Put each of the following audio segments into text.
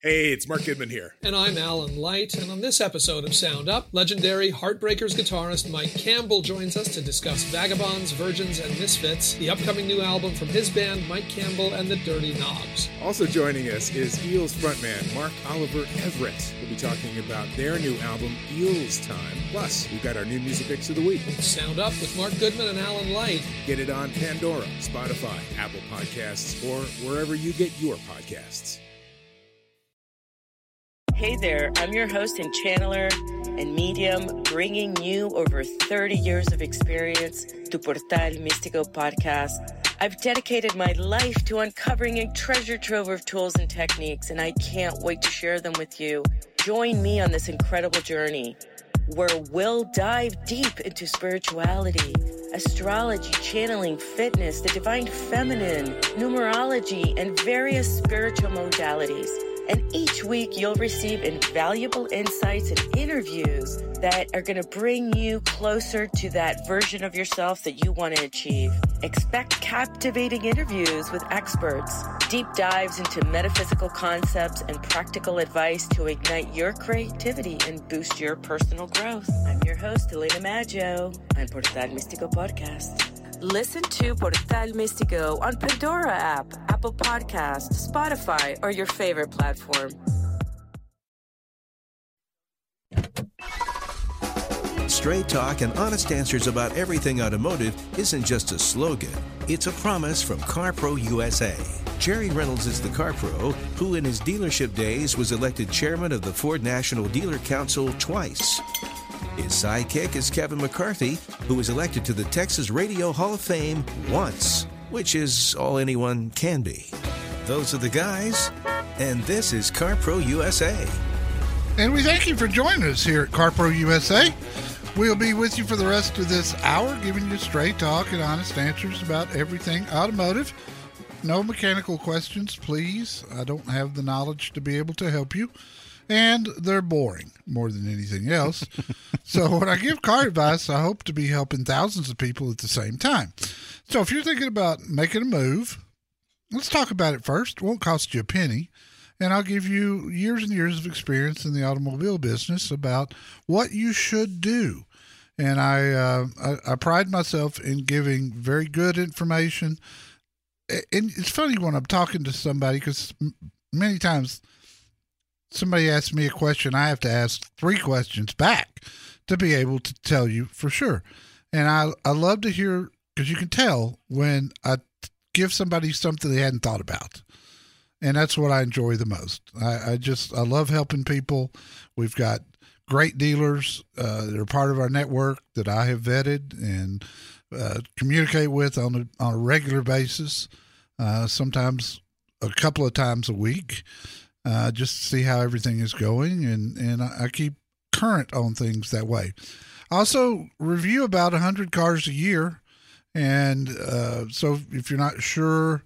Hey, it's Mark Goodman here. And I'm Alan Light, and on this episode of Sound Up, legendary Heartbreakers guitarist Mike Campbell joins us to discuss Vagabonds, Virgins, and Misfits, the upcoming new album from his band, Mike Campbell and the Dirty Knobs. Also joining us is Eels frontman Mark Oliver Everett. We'll be talking about their new album, Eels Time. Plus, we've got our new music picks of the week. Sound Up with Mark Goodman and Alan Light. Get it on Pandora, Spotify, Apple Podcasts, or wherever you get your podcasts. Hey there, I'm your host and channeler and medium, bringing you over 30 years of experience to Portal Místico podcast. I've dedicated my life to uncovering a treasure trove of tools and techniques, and I can't wait to share them with you. Join me on this incredible journey where we'll dive deep into spirituality, astrology, channeling, fitness, the divine feminine, numerology, and various spiritual modalities. And each week, you'll receive invaluable insights and interviews that are going to bring you closer to that version of yourself that you want to achieve. Expect captivating interviews with experts, deep dives into metaphysical concepts, and practical advice to ignite your creativity and boost your personal growth. I'm your host, Elena Maggio, on Portal Místico Podcast. Listen to Portal Místico on Pandora app, Apple Podcast, Spotify, or your favorite platform. Straight talk and honest answers about everything automotive isn't just a slogan, it's a promise from CarPro USA. Jerry Reynolds is the car pro who, in his dealership days, was elected chairman of the Ford National Dealer Council twice. His sidekick is Kevin McCarthy, who was elected to the Texas Radio Hall of Fame once, which is all anyone can be. Those are the guys, and this is CarPro USA. And we thank you for joining us here at CarPro USA. We'll be with you for the rest of this hour, giving you straight talk and honest answers about everything automotive. No mechanical questions, please. I don't have the knowledge to be able to help you. And they're boring more than anything else. so, when I give car advice, I hope to be helping thousands of people at the same time. So, if you're thinking about making a move, let's talk about it first. It won't cost you a penny and I'll give you years and years of experience in the automobile business about what you should do. And I, uh, I, I pride myself in giving very good information. And it's funny when I'm talking to somebody because many times somebody asks me a question, I have to ask three questions back to be able to tell you for sure. And I, I love to hear because you can tell when I give somebody something they hadn't thought about and that's what I enjoy the most. I, I just I love helping people. We've got great dealers uh, that are part of our network that I have vetted and uh, communicate with on a on a regular basis. Uh, sometimes a couple of times a week, uh, just see how everything is going, and and I, keep current on things that way. I also review about hundred cars a year, and uh, so if you're not sure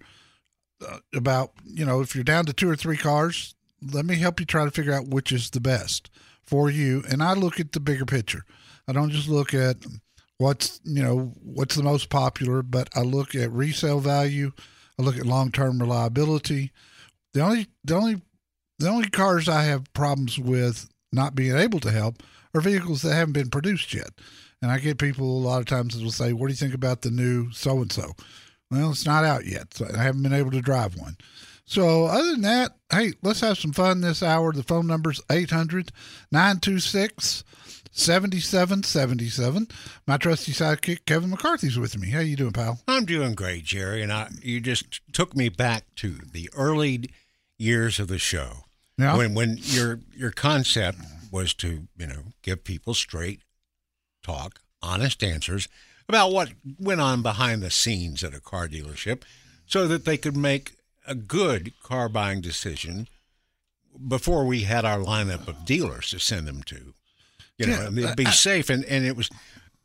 uh, about you know if you're down to two or three cars let me help you try to figure out which is the best for you. And i look at the bigger picture. I don't just look at what's you know what's the most popular but i look at resale value. I look at long-term reliability. The only the only the only cars i have problems with not being able to help are vehicles that haven't been produced yet and i get people a lot of times that will say what do you think about the new so and so well, it's not out yet, so I haven't been able to drive one. So, other than that, hey, let's have some fun this hour. The phone number's 800 926 7777. My trusty sidekick, Kevin McCarthy's with me. How you doing, pal? I'm doing great, Jerry. And I, you just took me back to the early years of the show. Yeah. When, when your, your concept was to, you know, give people straight talk, honest answers about what went on behind the scenes at a car dealership so that they could make a good car buying decision before we had our lineup of dealers to send them to. You know, Yeah, it'd be I- safe and, and it was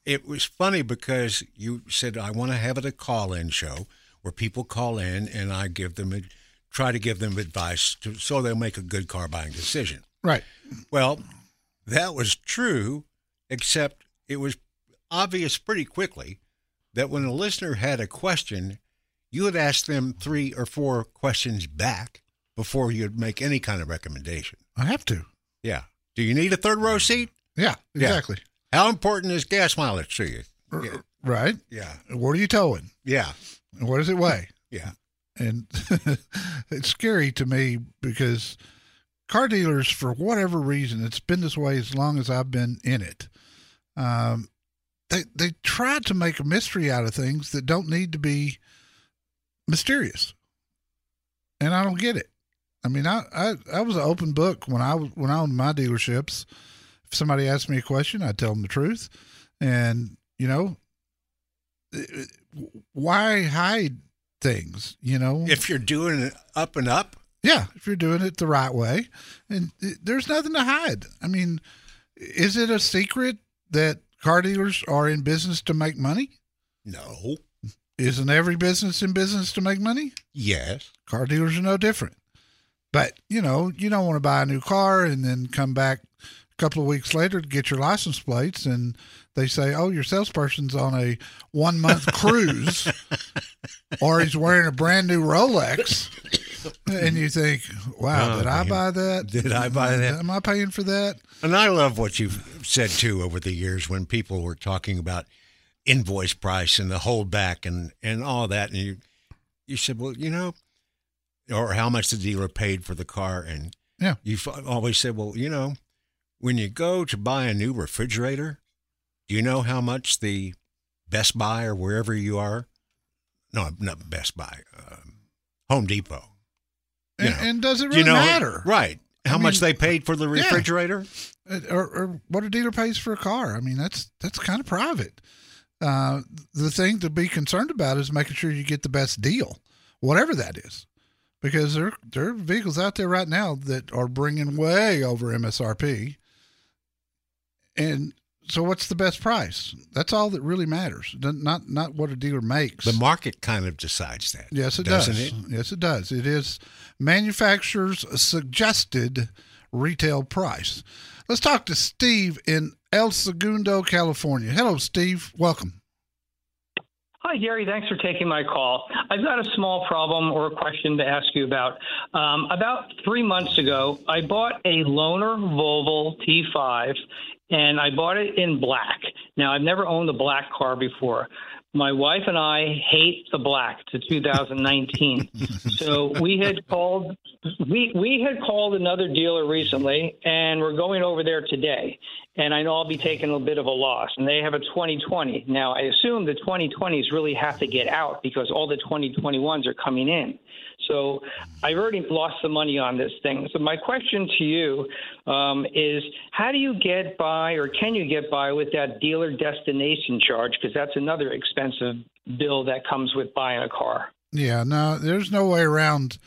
it was funny because you said I want to have it a call in show where people call in and I give them a, try to give them advice to, so they'll make a good car buying decision. Right. Well, that was true, except it was obvious pretty quickly that when a listener had a question, you would ask them three or four questions back before you'd make any kind of recommendation. I have to. Yeah. Do you need a third row seat? Yeah, Yeah. exactly. How important is gas mileage to you? Yeah. Right. Yeah. What are you towing? Yeah. What does it weigh? Yeah. And it's scary to me because car dealers, for whatever reason, it's been this way as long as I've been in it. Um, they they try to make a mystery out of things that don't need to be mysterious, and I don't get it. I mean, I I, I was an open book when I was when I owned my dealerships. If somebody asked me a question, I'd tell them the truth, and you know, why hide things? You know, If you're doing it up and up, yeah, if you're doing it the right way, and it- there's nothing to hide. I mean, is it a secret that car dealers are in business to make money? no. Isn't every business in business to make money? Yes. Car dealers are no different. But, you know, you don't want to buy a new car and then come back couple of weeks later to get your license plates and they say, oh, your salesperson's on a one month cruise or he's wearing a brand new Rolex. And you think, wow, Oh, did I buy that? Did I buy that? Am I paying for that? And I love what you've said too over the years when people were talking about invoice price and the holdback and, and all that. And you, you said, well, you know, or how much the dealer paid for the car. And Yeah. you've always said, well, you know, when you go to buy a new refrigerator, do you know how much the Best Buy or wherever you are? No, not Best Buy, um, Home Depot. And, and does it really you know matter? Right. How I much mean, they paid for the refrigerator? Uh, Or, or what a dealer pays for a car. I mean, that's that's kind of private. Uh, the thing to be concerned about is making sure you get the best deal, whatever that is, because there there are vehicles out there right now that are bringing way over MSRP. And so, what's the best price? That's all that really matters. Not not what a dealer makes. The market kind of decides that. Yes, it doesn't it? Yes, it does. It is manufacturer's suggested retail price. Let's talk to Steve in El Segundo, California. Hello, Steve. Welcome. Hi, Gary. Thanks for taking my call. I've got a small problem or a question to ask you about. Um, about three months ago, I bought a loaner Volvo T5, and I bought it in black. Now, I've never owned a black car before. My wife and I hate the black to 2019. so we had called we we had called another dealer recently and we're going over there today. And I know I'll be taking a bit of a loss. And they have a 2020. Now I assume the 2020s really have to get out because all the 2021s are coming in. So I've already lost the money on this thing. So my question to you um, is, how do you get by, or can you get by with that dealer destination charge? Because that's another expensive bill that comes with buying a car. Yeah, no, there's no way around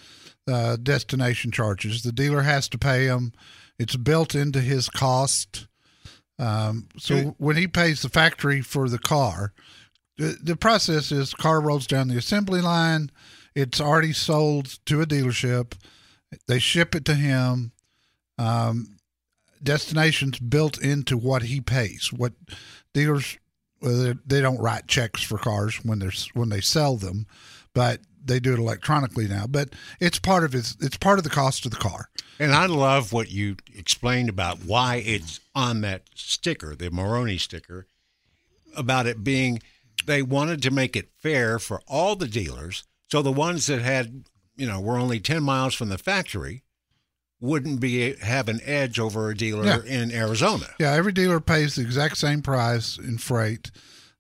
uh, destination charges. The dealer has to pay them. It's built into his cost. Um, so when he pays the factory for the car, the, the process is car rolls down the assembly line. It's already sold to a dealership. They ship it to him. Um, destinations built into what he pays. What dealers well, they- don't write checks for cars when they're when they sell them, but they do it electronically now. But it's part of his. It's part of the cost of the car. And I love what you explained about why it's on that sticker, the Monroney sticker, about it being they wanted to make it fair for all the dealers. So the ones that had, you know, were only 10 miles from the factory wouldn't be have an edge over a dealer Yeah. in Arizona. Yeah, every dealer pays the exact same price in freight.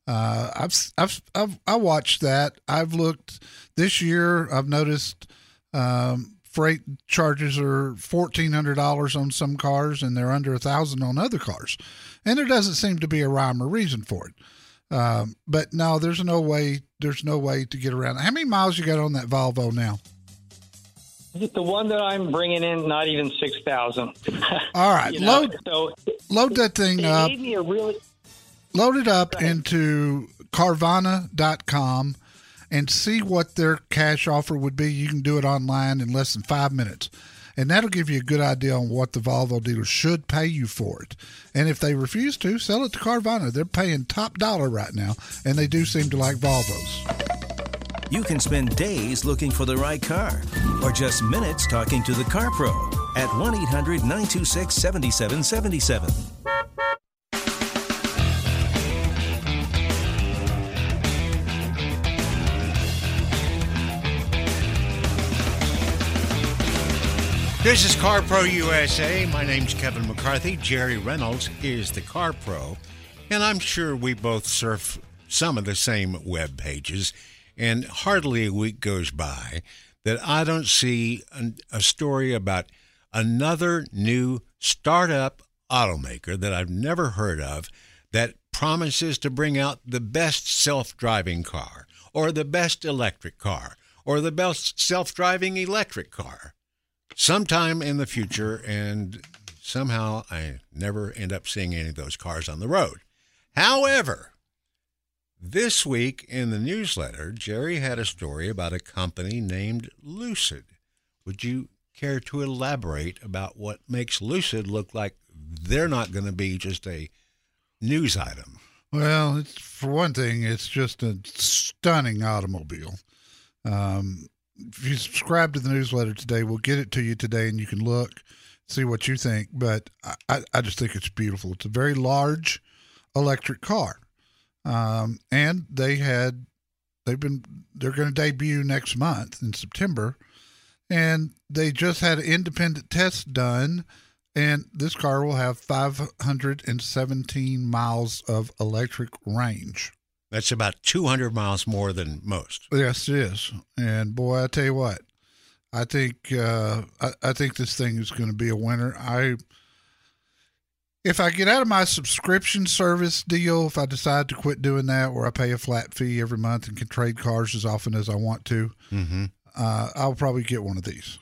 Uh, I've, I've, I've, I watched that. I've looked this year. I've noticed um, freight charges are fourteen hundred dollars on some cars, and they're under a thousand on other cars. And there doesn't seem to be a rhyme or reason for it. Um, but no, there's no way. There's no way to get around. How many miles you got on that Volvo now? The one that I'm bringing in, not even 6,000. All right, You know, load so load that thing up. made me a really load it up into carvana.com and see what their cash offer would be. You can do it online in less than five minutes. And that'll give you a good idea on what the Volvo dealer should pay you for it. And if they refuse to, sell it to Carvana. They're paying top dollar right now, and they do seem to like Volvos. You can spend days looking for the right car or just minutes talking to the Car Pro at 1 800 926 7777. This is Car Pro USA. My name's Kevin McCarthy. Jerry Reynolds is the Car Pro. And I'm sure we both surf some of the same web pages. And hardly a week goes by that I don't see a story about another new startup automaker that I've never heard of that promises to bring out the best self driving car, or the best electric car, or the best self driving electric car sometime in the future, and somehow I never end up seeing any of those cars on the road. However, this week in the newsletter, Jerry had a story about a company named Lucid. Would you care to elaborate about what makes Lucid look like they're not going to be just a news item? Well, for one thing, it's just a stunning automobile. Um, if you subscribe to the newsletter today, we'll get it to you today, and you can look, see what you think. But I, I just think it's beautiful. It's a very large electric car, um, and they had they've been they're going to debut next month in September, and they just had an independent test done. And this car will have 517 miles of electric range. That's about 200 miles more than most. Yes, it is. And boy, I tell you what, I think uh, I, I think this thing is going to be a winner. I if I get out of my subscription service deal, if I decide to quit doing that, where I pay a flat fee every month and can trade cars as often as I want to, mm-hmm. uh, I'll probably get one of these.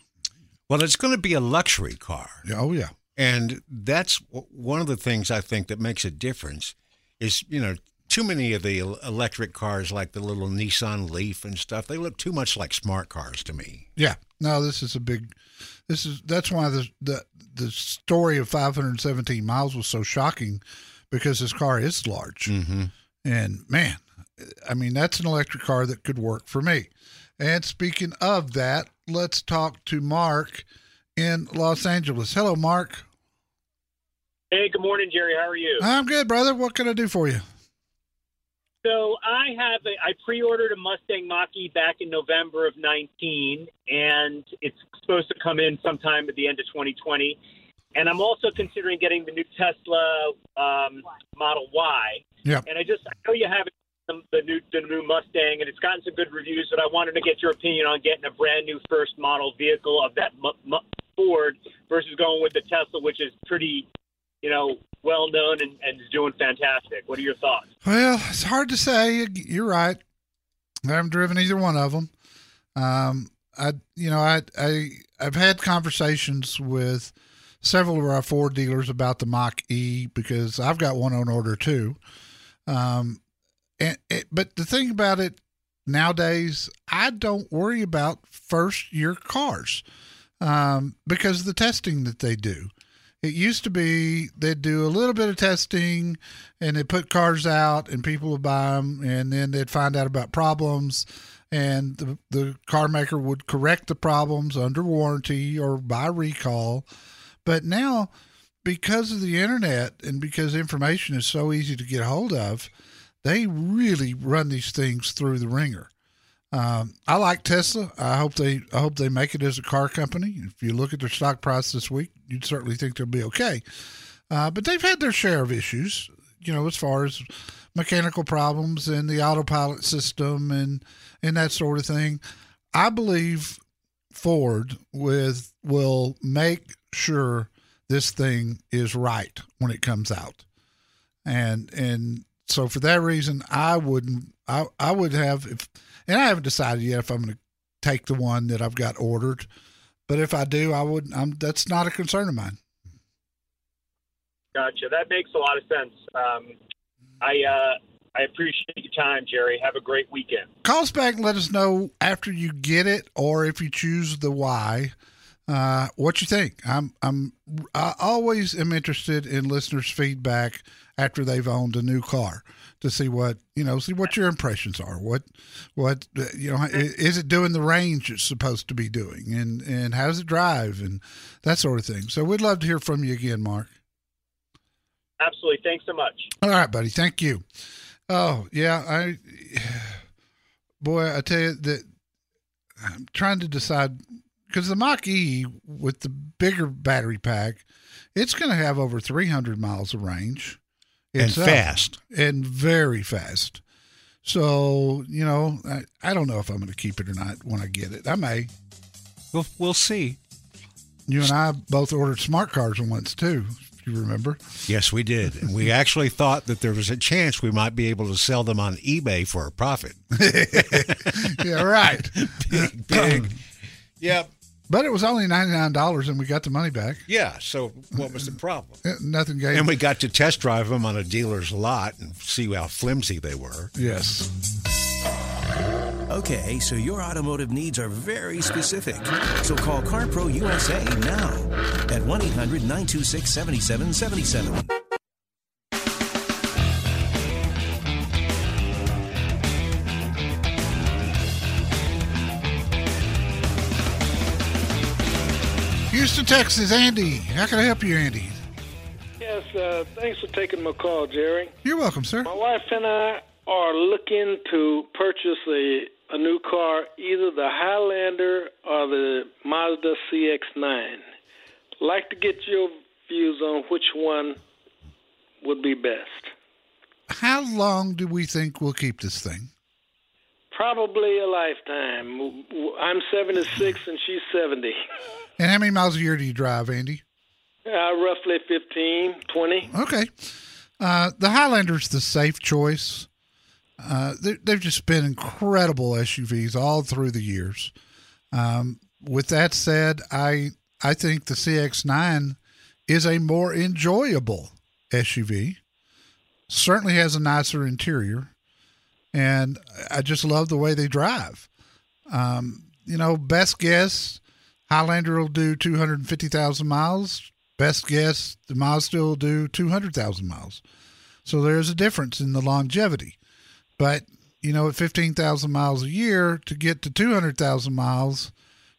Well, it's going to be a luxury car. Oh yeah, and that's one of the things I think that makes a difference. Is you know too many of the electric cars, like the little Nissan Leaf and stuff, they look too much like smart cars to me. Yeah. No, this is a big. This is that's why the the the story of 517 miles was so shocking, because this car is large, mm-hmm. and man, I mean that's an electric car that could work for me. And speaking of that, let's talk to Mark in Los Angeles. Hello, Mark. Hey, good morning, Jerry. How are you? I'm good, brother. What can I do for you? So I have a, I pre-ordered a Mustang Mach-E back in November of 19, and it's supposed to come in sometime at the end of 2020. And I'm also considering getting the new Tesla um, Model Y. Yeah. And I just I know you have the new the new Mustang, and it's gotten some good reviews. But I wanted to get your opinion on getting a brand new first model vehicle of that M- M- Ford versus going with the Tesla, which is pretty, you know, well known and, and is doing fantastic. What are your thoughts? Well, it's hard to say. You're right. I haven't driven either one of them. Um, I, you know, I, I, I've had conversations with several of our Ford dealers about the Mach E because I've got one on order too. Um, and it, but the thing about it nowadays, I don't worry about first year cars um, because of the testing that they do. It used to be they'd do a little bit of testing and they'd put cars out and people would buy them and then they'd find out about problems and the, the car maker would correct the problems under warranty or by recall. But now, because of the internet and because information is so easy to get hold of, they really run these things through the ringer. Um, I like Tesla. I hope they I hope they make it as a car company. If you look at their stock price this week, you'd certainly think they'll be okay. Uh, but they've had their share of issues, you know, as far as mechanical problems and the autopilot system and and that sort of thing. I believe Ford with will make sure this thing is right when it comes out, and and so for that reason, I wouldn't. I I would have if and I haven't decided yet if I'm going to take the one that I've got ordered. But if I do, I would. I'm, that's not a concern of mine. Gotcha. That makes a lot of sense. Um, I uh, I appreciate your time, Jerry. Have a great weekend. Call us back and let us know after you get it, or if you choose the Y. uh, what you think. I'm I'm I always am interested in listeners' feedback after they've owned a new car to see what you know, see what your impressions are. What what uh, you know is it doing the range it's supposed to be doing, and and how does it drive, and that sort of thing. So we'd love to hear from you again, Mark. Absolutely. Thanks so much. All right, buddy. Thank you. Oh yeah, I boy, I tell you that I'm trying to decide because the Mach E with the bigger battery pack, it's going to have over 300 miles of range. And itself. fast. And very fast. So, you know, I, I don't know if I'm going to keep it or not when I get it. I may. We'll, we'll see. You and I both ordered smart cars once, too, if you remember. Yes, we did. And we actually thought that there was a chance we might be able to sell them on eBay for a profit. yeah, right. big, big. yep. But it was only ninety nine dollars, and we got the money back. Yeah. So what was the problem? Uh, Nothing gave. And we got to test drive them on a dealer's lot and see how flimsy they were. yes. Okay, so your automotive needs are very specific. So call CarPro USA now at 1 800 926 7777. Houston, Texas, Andy. How can I help you, Andy? Yes, uh, thanks for taking my call, Jerry. You're welcome, sir. My wife and I are looking to purchase a, a new car, either the Highlander or the Mazda CX-9. Like to get your views on which one would be best. How long do we think we'll keep this thing? Probably a lifetime. I'm 76 and she's 70. And how many miles a year do you drive, Andy? Uh, roughly 15, 20. Okay. Uh, the Highlander's the safe choice. Uh, they, they've just been incredible SUVs all through the years. Um, with that said, I I think the CX9 is a more enjoyable SUV. Certainly has a nicer interior, and I just love the way they drive. Um, you know, best guess, Highlander will do 250,000 miles. Best guess, the Mazda will do 200,000 miles. So there's a difference in the longevity. But, you know, at 15,000 miles a year to get to 200,000 miles,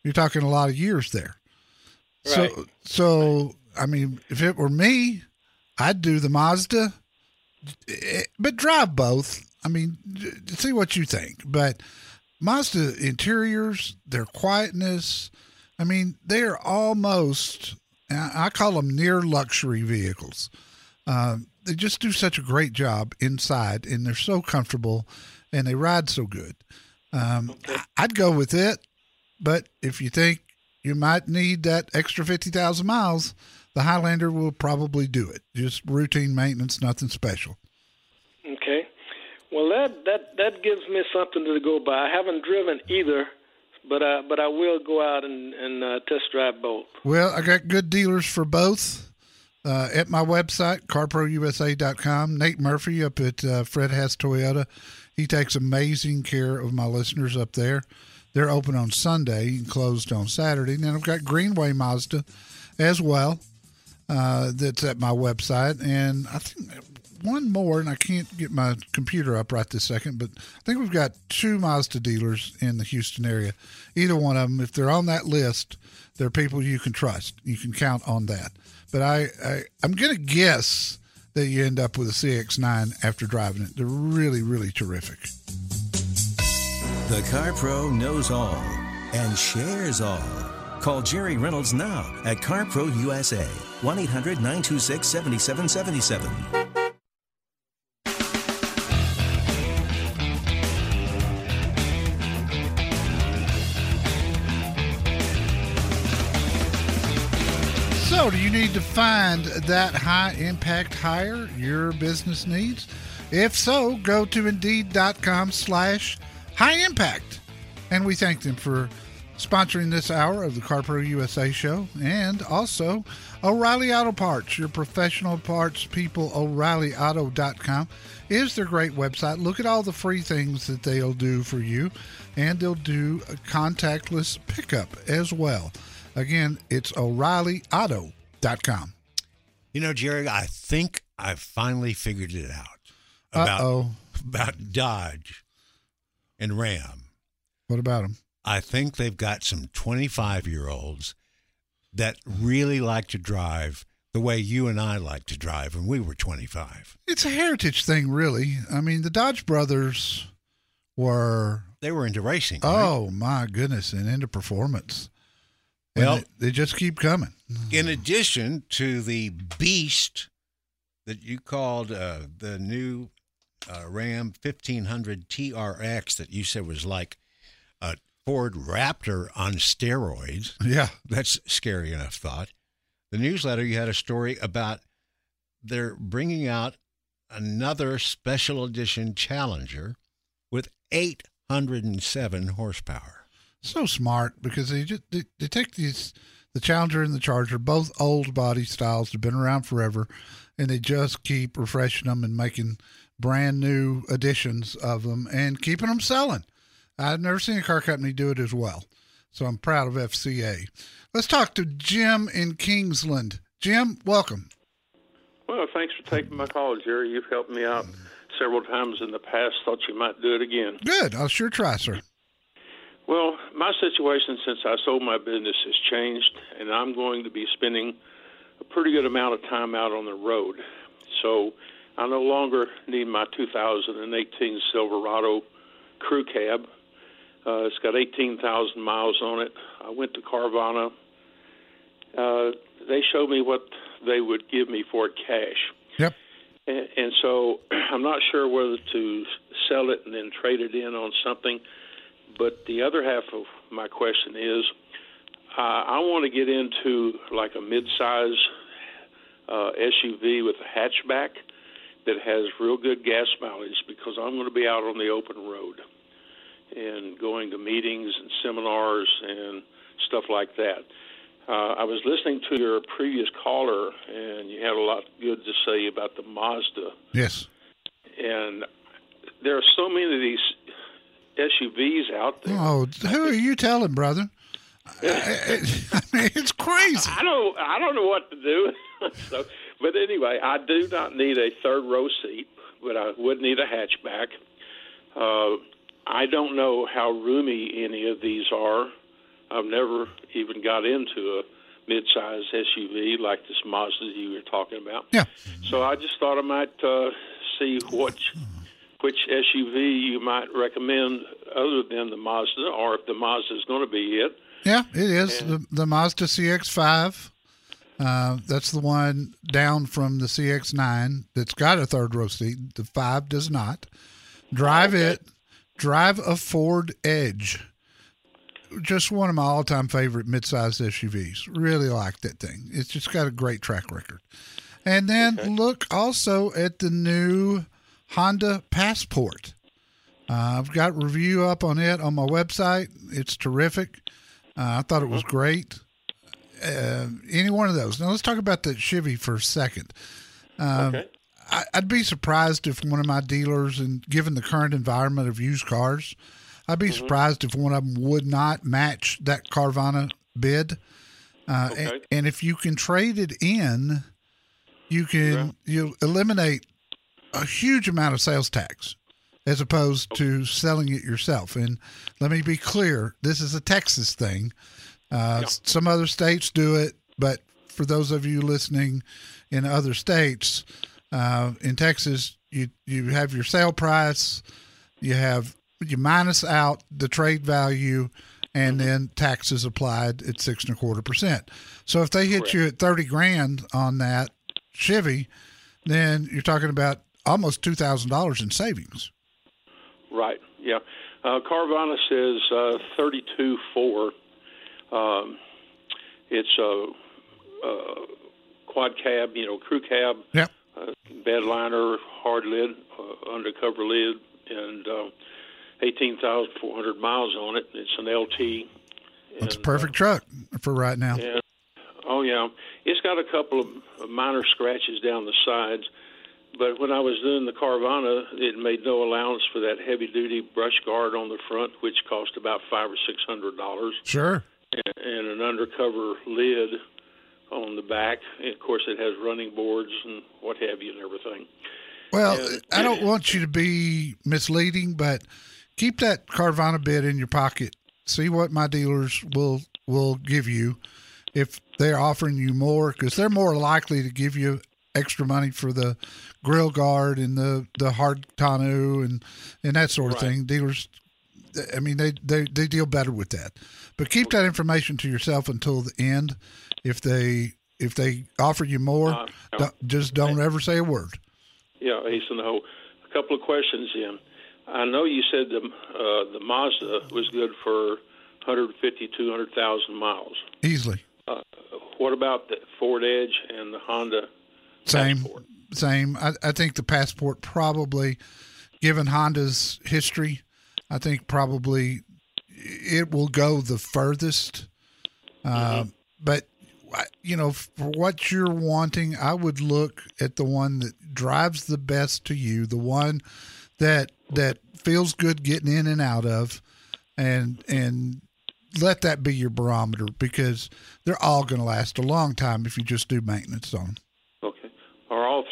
you're talking a lot of years there. Right. So, so, I mean, if it were me, I'd do the Mazda, eh, but drive both. I mean, see what you think. But Mazda interiors, their quietness, I mean, they are almost, I call them near luxury vehicles. Um, they just do such a great job inside, and they're so comfortable, and they ride so good. Um, I'd go with it, but if you think you might need that extra fifty thousand miles, the Highlander will probably do it. Just routine maintenance, nothing special. Okay. Well, that that that gives me something to go by. I haven't driven either, but I but I will go out and and uh, test drive both. Well, I got good dealers for both uh, at my website, carprousa.com. Nate Murphy up at uh, Fred Haas Toyota. He takes amazing care of my listeners up there. They're open on Sunday and closed on Saturday. And then I've got Greenway Mazda as well. Uh, that's at my website. And I think one more, and I can't get my computer up right this second, but I think we've got two Mazda dealers in the Houston area. Either one of them, if they're on that list, they're people you can trust. You can count on that. But I, I I'm going to guess that you end up with a CX9 after driving it. They're really, really terrific. The Car Pro knows all and shares all. Call Jerry Reynolds now at CarPro USA, 1 800 926 7777. Do you need to find that high impact hire your business needs? If so, go to indeed.com slash high impact. And we thank them for sponsoring this hour of the CarPro USA show and also O'Reilly Auto Parts, your professional parts people. O'ReillyAuto.com is their great website. Look at all the free things that they'll do for you, and they'll do a contactless pickup as well. Again, it's O'ReillyAuto.com. You know, Jerry, I think I've finally figured it out about Uh-oh. about Dodge and Ram. What about them? I think they've got some 25 year olds that really like to drive the way you and I like to drive when we were 25. It's a heritage thing, really. I mean, the Dodge brothers were, They were into racing. right? oh my goodness, and into performance. Well- they, they just keep coming. In addition to the beast that you called uh, the new uh, Ram 1500 TRX that you said was like a Ford Raptor on steroids. Yeah. That's scary enough thought. The newsletter, you had a story about they're bringing out another special edition Challenger with 807 horsepower. So smart because they just they, they take these the Challenger and the Charger, both old body styles, have been around forever, and they just keep refreshing them and making brand new editions of them and keeping them selling. I've never seen a car company do it as well, so I'm proud of FCA. Let's talk to Jim in Kingsland. Jim, welcome. Well, thanks for taking my call, Jerry. You've helped me out several times in the past. Thought you might do it again. Good. I'll sure try, sir. Well, my situation since I sold my business has changed, and I'm going to be spending a pretty good amount of time out on the road. So I no longer need my 2018 Silverado crew cab. Uh, it's got 18,000 miles on it. I went to Carvana. Uh, they showed me what they would give me for it cash. Yep. And, and so I'm not sure whether to sell it and then trade it in on something. But the other half of my question is, uh, I want to get into like a mid-size uh, SUV with a hatchback that has real good gas mileage because I'm going to be out on the open road and going to meetings and seminars and stuff like that. Uh, I was listening to your previous caller, and you had a lot good to say about the Mazda. Yes. And there are so many of these SUVs out there. Oh, who are you telling, brother? I, I mean, it's crazy. I don't I don't know what to do. so, but anyway, I do not need a third row seat, but I would need a hatchback. Uh, I don't know how roomy any of these are. I've never even got into a mid-size SUV like this Mazda you were talking about. Yeah. So I just thought I might uh, see what which SUV you might recommend other than the Mazda, or if the Mazda is going to be it. Yeah, it is the, the Mazda CX-5. Uh, that's the one down from the CX-9 that's got a third row seat. The five does not. Drive it. Drive a Ford Edge. Just one of my all-time favorite mid-sized SUVs. Really like that thing. It's just got a great track record. And then look also at the new Honda Passport. Uh, I've got review up on it on my website. It's terrific. Uh, I thought it was great. Uh, any one of those. Now let's talk about the Chevy for a second. Um, I, I'd be surprised if one of my dealers, and given the current environment of used cars, I'd be surprised if one of them would not match that Carvana bid. Uh, and, and if you can trade it in, you can you eliminate a huge amount of sales tax as opposed to selling it yourself. And let me be clear, this is a Texas thing. Uh, Some other states do it, but for those of you listening in other states, uh, in Texas, you you have your sale price, you have you minus out the trade value, and then taxes applied at six and a quarter percent. So if they hit you at thirty grand on that Chevy, then you're talking about almost two thousand dollars in savings. Right. Yeah. Uh, Carvana says uh, thirty-two four. Um, it's a, a quad cab, you know, crew cab, Yep. uh, bed liner, hard lid, uh, undercover lid, and uh, eighteen thousand four hundred miles on it. It's an LT. That's a perfect truck for right now. And, oh yeah, it's got a couple of minor scratches down the sides. But when I was doing the Carvana, it made no allowance for that heavy duty brush guard on the front, which cost about five or six hundred dollars. Sure. and, and an undercover lid on the back. And of course, it has running boards and what have you and everything. Well, and, I don't want you to be misleading, but keep that Carvana bid in your pocket. See what my dealers will will give you if they're offering you more, because they're more likely to give you extra money for the grill guard and the the hard tonneau and and that sort of right. thing. Dealers, I mean, they, they they deal better with that. But keep that information to yourself until the end. If they if they offer you more, uh, no. just don't ever say a word. Yeah, Ace hasten the whole. A couple of questions, Jim. I know you said the uh, the Mazda was good for 150, 200,000 miles easily. Uh, what about the Ford Edge and the Honda? Same, Passport? same. I, I think the Passport probably, given Honda's history, I think probably it will go the furthest. Uh, mm-hmm. But you know, for what you're wanting, I would look at the one that drives the best to you, the one that that feels good getting in and out of, and and let that be your barometer because they're all going to last a long time if you just do maintenance on them.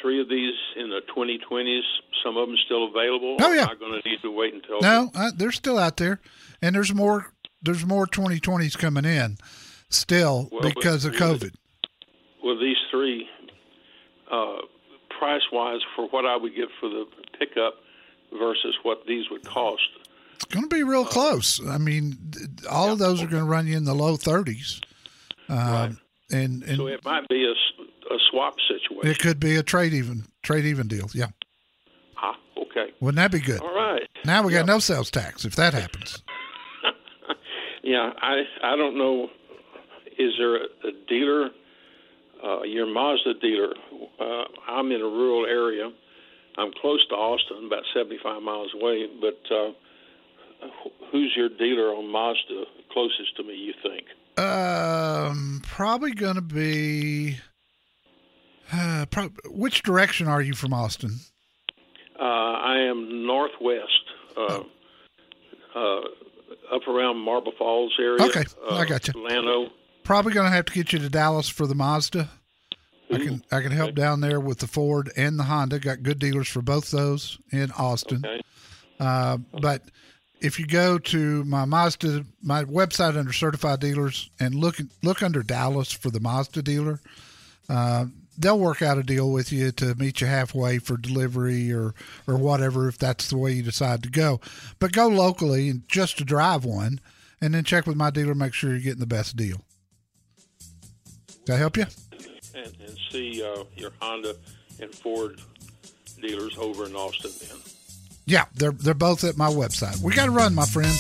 Okay. Are all three of these in the 2020s? Some of them still available? Oh yeah. I going to need to wait until? No, uh, they're still out there, and there's more. There's more 2020s coming in still well, because of COVID. Well, these three, uh, price wise, for what I would get for the pickup versus what these would cost. It's going to be real uh, close. I mean, all yeah, of those are going to run you in the low 30s. Um, right. And, and so it might be a, a swap situation. It could be a trade even trade even deal. Yeah. Ah, okay. Wouldn't that be good? All right. Now we got no sales tax if that happens. yeah, I I don't know is there a, a dealer, uh, your Mazda dealer? Uh, I'm in a rural area. I'm close to Austin, about 75 miles away. But uh, who's your dealer on Mazda closest to me? You think? Um, probably going to be. Uh, pro- which direction are you from Austin? Uh, I am northwest, uh, oh. uh, up around Marble Falls area. Okay, I got you. Llano probably going to have to get you to Dallas for the Mazda. I can I can help down there with the Ford and the Honda. Got good dealers for both those in Austin. Okay. Uh, but if you go to my Mazda my website under certified dealers and look look under Dallas for the Mazda dealer, uh, they'll work out a deal with you to meet you halfway for delivery or or whatever if that's the way you decide to go. But go locally and just to drive one, and then check with my dealer, make sure you're getting the best deal. Can I help you? And, and see uh, your Honda and Ford dealers over in Austin then. Yeah, they're they're both at my website. We got to run, my friend.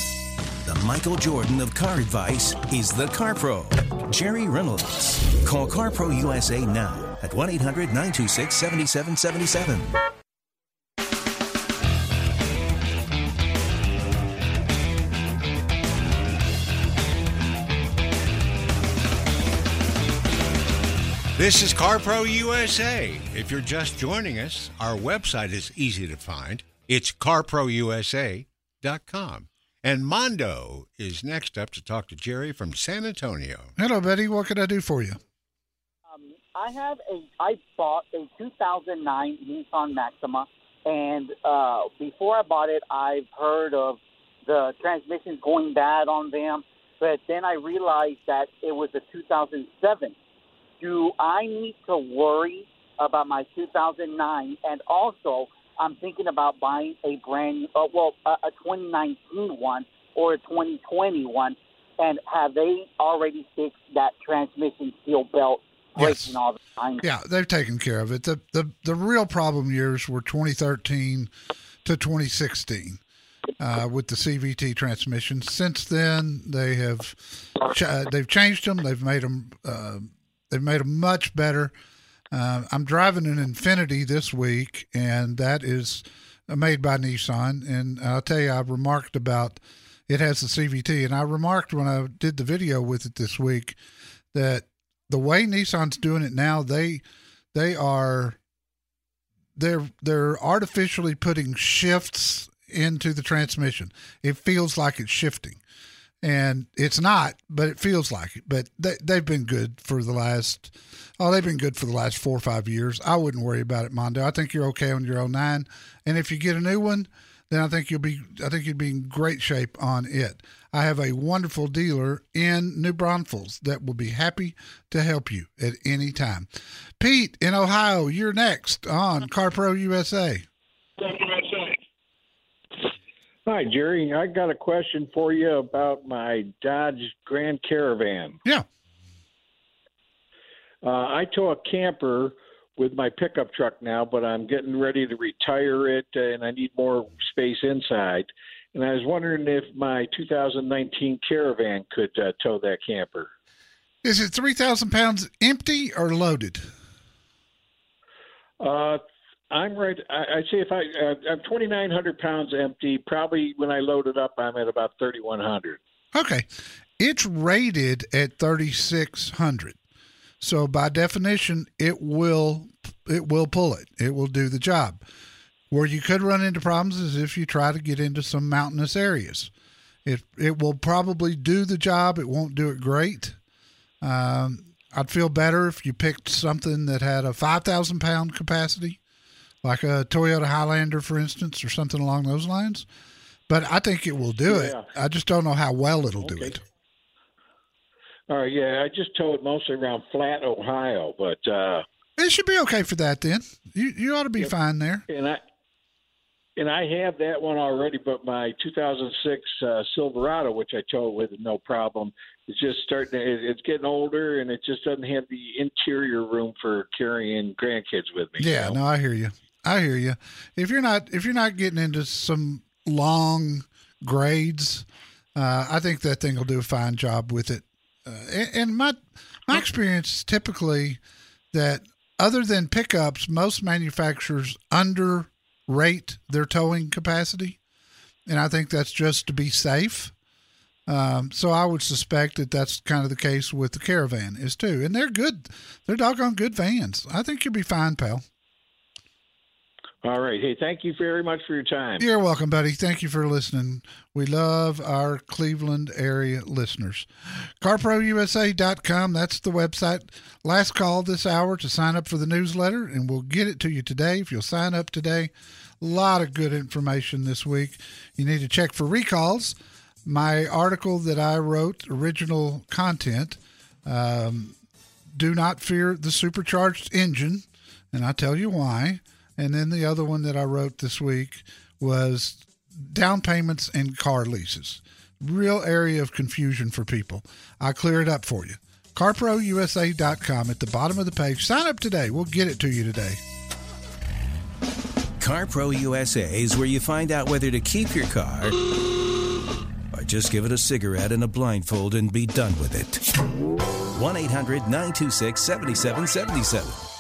The Michael Jordan of car advice is the Car Pro, Jerry Reynolds. Call Car Pro USA now at 1 800 926 7777. This is CarPro USA. If you're just joining us, our website is easy to find. It's carprousa.com. And Mondo is next up to talk to Jerry from San Antonio. Hello, Betty. What can I do for you? Um, I have a. I bought a 2009 Nissan Maxima, and uh, before I bought it, I've heard of the transmissions going bad on them. But then I realized that it was a 2007 do I need to worry about my 2009? And also, I'm thinking about buying a brand new, uh, well, a, a 2019 one or a 2020 one. And have they already fixed that transmission steel belt yes. all the time? Yeah, they've taken care of it. The, the, the real problem years were 2013 to 2016. Uh, with the CVT transmission. Since then, they have ch- they've changed them. They've made them uh, They've made them much better. Uh, I'm driving an Infiniti this week, and that is made by Nissan. And I'll tell you, I remarked about it has the CVT, and I remarked when I did the video with it this week that the way Nissan's doing it now, they they are they're they're artificially putting shifts into the transmission. It feels like it's shifting. And it's not, but it feels like it. But they, they've been good for the last, oh, they've been good for the last four or five years. I wouldn't worry about it, Mondo. I think you're okay on your 09. And if you get a new one, then I think you'll be, I think you'd be in great shape on it. I have a wonderful dealer in New Braunfels that will be happy to help you at any time. Pete in Ohio, you're next on CarPro USA. Hi, Jerry. I got a question for you about my Dodge Grand Caravan. Yeah. Uh, I tow a camper with my pickup truck now, but I'm getting ready to retire it, uh, and I need more space inside. And I was wondering if my 2019 Caravan could uh, tow that camper. Is it 3,000 pounds empty or loaded? Uh, I'm right. I, I'd say if I uh, I'm 2,900 pounds empty. Probably when I load it up, I'm at about 3,100. Okay. It's rated at 3,600. So by definition, it will it will pull it. It will do the job. Where you could run into problems is if you try to get into some mountainous areas. It it will probably do the job. It won't do it great. Um, I'd feel better if you picked something that had a five thousand pound capacity, like a Toyota Highlander, for instance, or something along those lines. But I think it will do Yeah. it. I just don't know how well it'll do it. All right, yeah, I just tow it mostly around Flat, Ohio, but uh, It should be okay for that then. You you ought to be fine there. and I and I have that one already. But my 2006 uh, Silverado, which I tow with no problem, is just starting. To, it, it's getting older, and it just doesn't have the interior room for carrying grandkids with me. Yeah, know? no, I hear you. I hear you. If you're not if you're not getting into some long grades, uh, I think that thing will do a fine job with it. Uh, and, and my my experience is typically that other than pickups, most manufacturers underrate their towing capacity, and I think that's just to be safe. Um, so I would suspect that that's kind of the case with the caravan is too, and they're good. They're doggone good vans. I think you'll be fine, pal. All right. Hey, thank you very much for your time. You're welcome, buddy. Thank you for listening. We love our Cleveland area listeners. CarProUSA.com, that's the website. Last call this hour to sign up for the newsletter, and we'll get it to you today if you'll sign up today. A lot of good information this week. You need to check for recalls. My article that I wrote, original content, um, do not fear the supercharged engine, and I tell you why. And then the other one that I wrote this week was down payments and car leases. Real area of confusion for people. I clear it up for you. CarProUSA.com at the bottom of the page. Sign up today. We'll get it to you today. CarPro USA is where you find out whether to keep your car or just give it a cigarette and a blindfold and be done with it. 1 800 926 7777.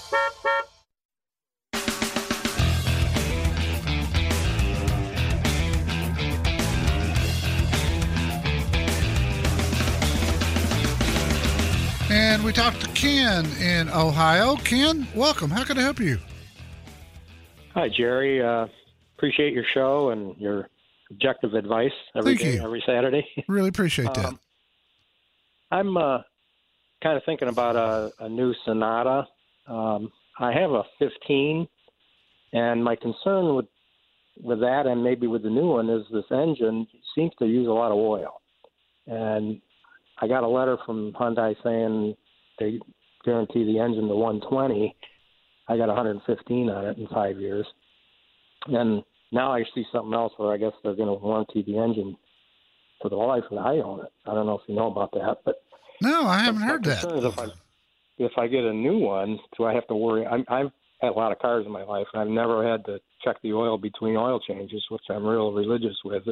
We talked to Ken in Ohio. Ken, welcome. How can I help you? Hi, Jerry. Uh, appreciate your show and your objective advice every Thank day, you. every Saturday. Really appreciate that. Um, I'm uh, kind of thinking about a, a new Sonata. Um, I have a 15, and my concern with with that, and maybe with the new one, is this engine seems to use a lot of oil. And I got a letter from Hyundai saying they guarantee the engine to 120. I got 115 on it in five years. And now I see something else where I guess they're going to warranty the engine for the life that I own it. I don't know if you know about that, but No, I haven't heard that. if I if I get a new one, do I have to worry? I'm, I've had a lot of cars in my life, and I've never had to check the oil between oil changes, which I'm real religious with,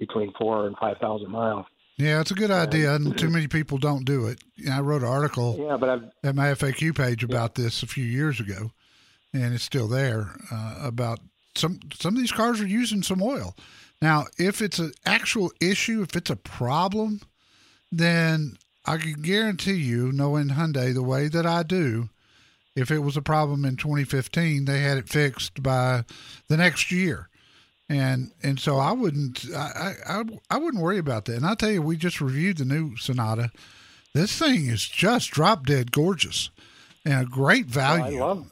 between four and five thousand miles. Yeah, it's a good idea, and too many people don't do it. You know, I wrote an article Yeah, but I've at my FAQ page about this a few years ago, and it's still there uh, about some some of these cars are using some oil. Now, if it's an actual issue, if it's a problem, then I can guarantee you, knowing Hyundai the way that I do, if it was a problem in 2015, they had it fixed by the next year. And and so I wouldn't I, I I wouldn't worry about that. And I tell you, we just reviewed the new Sonata. This thing is just drop dead gorgeous and a great value. I love.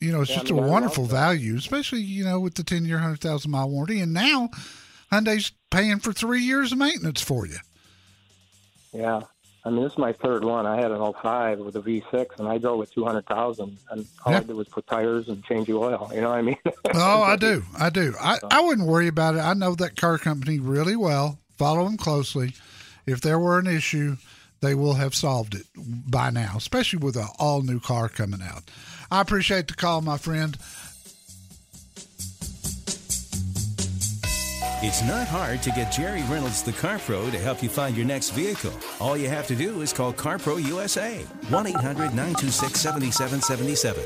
You know, it's Yeah, just a wonderful value, especially you know with the ten year, hundred thousand mile warranty. And now Hyundai's paying for three years of maintenance for you. Yeah. I mean, this is my third one. I had an 05 with a V6, and I drove it 200,000, and all Yeah. I did was put tires and change the oil. You know what I mean? Oh, I do. I do. I, I wouldn't worry about it. I know that car company really well, follow them closely. If there were an issue, they will have solved it by now, especially with an all new car coming out. I appreciate the call, my friend. It's not hard to get Jerry Reynolds, the Car Pro, to help you find your next vehicle. All you have to do is call CarPro USA, 1 800 926 7777.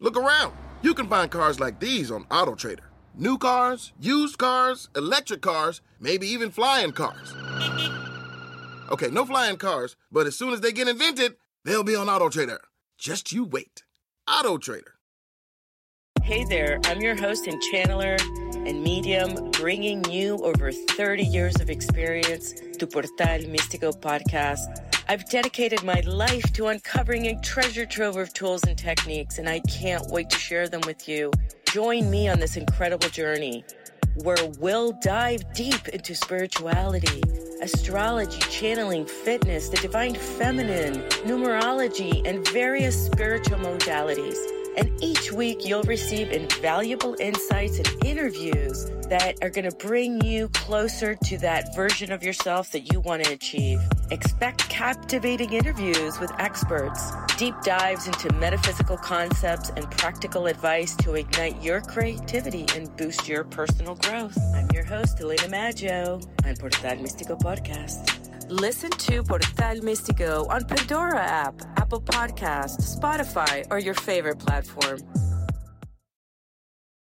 Look around. You can find cars like these on AutoTrader. New cars, used cars, electric cars, maybe even flying cars. Okay, no flying cars, but as soon as they get invented, they'll be on AutoTrader. Just you wait. AutoTrader. Hey there, I'm your host and channeler and medium, bringing you over 30 years of experience to Portal Místico podcast. I've dedicated my life to uncovering a treasure trove of tools and techniques, and I can't wait to share them with you. Join me on this incredible journey where we'll dive deep into spirituality, astrology, channeling, fitness, the divine feminine, numerology, and various spiritual modalities. And each week, you'll receive invaluable insights and interviews that are going to bring you closer to that version of yourself that you want to achieve. Expect captivating interviews with experts, deep dives into metaphysical concepts, and practical advice to ignite your creativity and boost your personal growth. I'm your host, Elena Maggio, on Portal Místico Podcast. Listen to Portal Místico on Pandora app, Apple Podcasts, Spotify, or your favorite platform.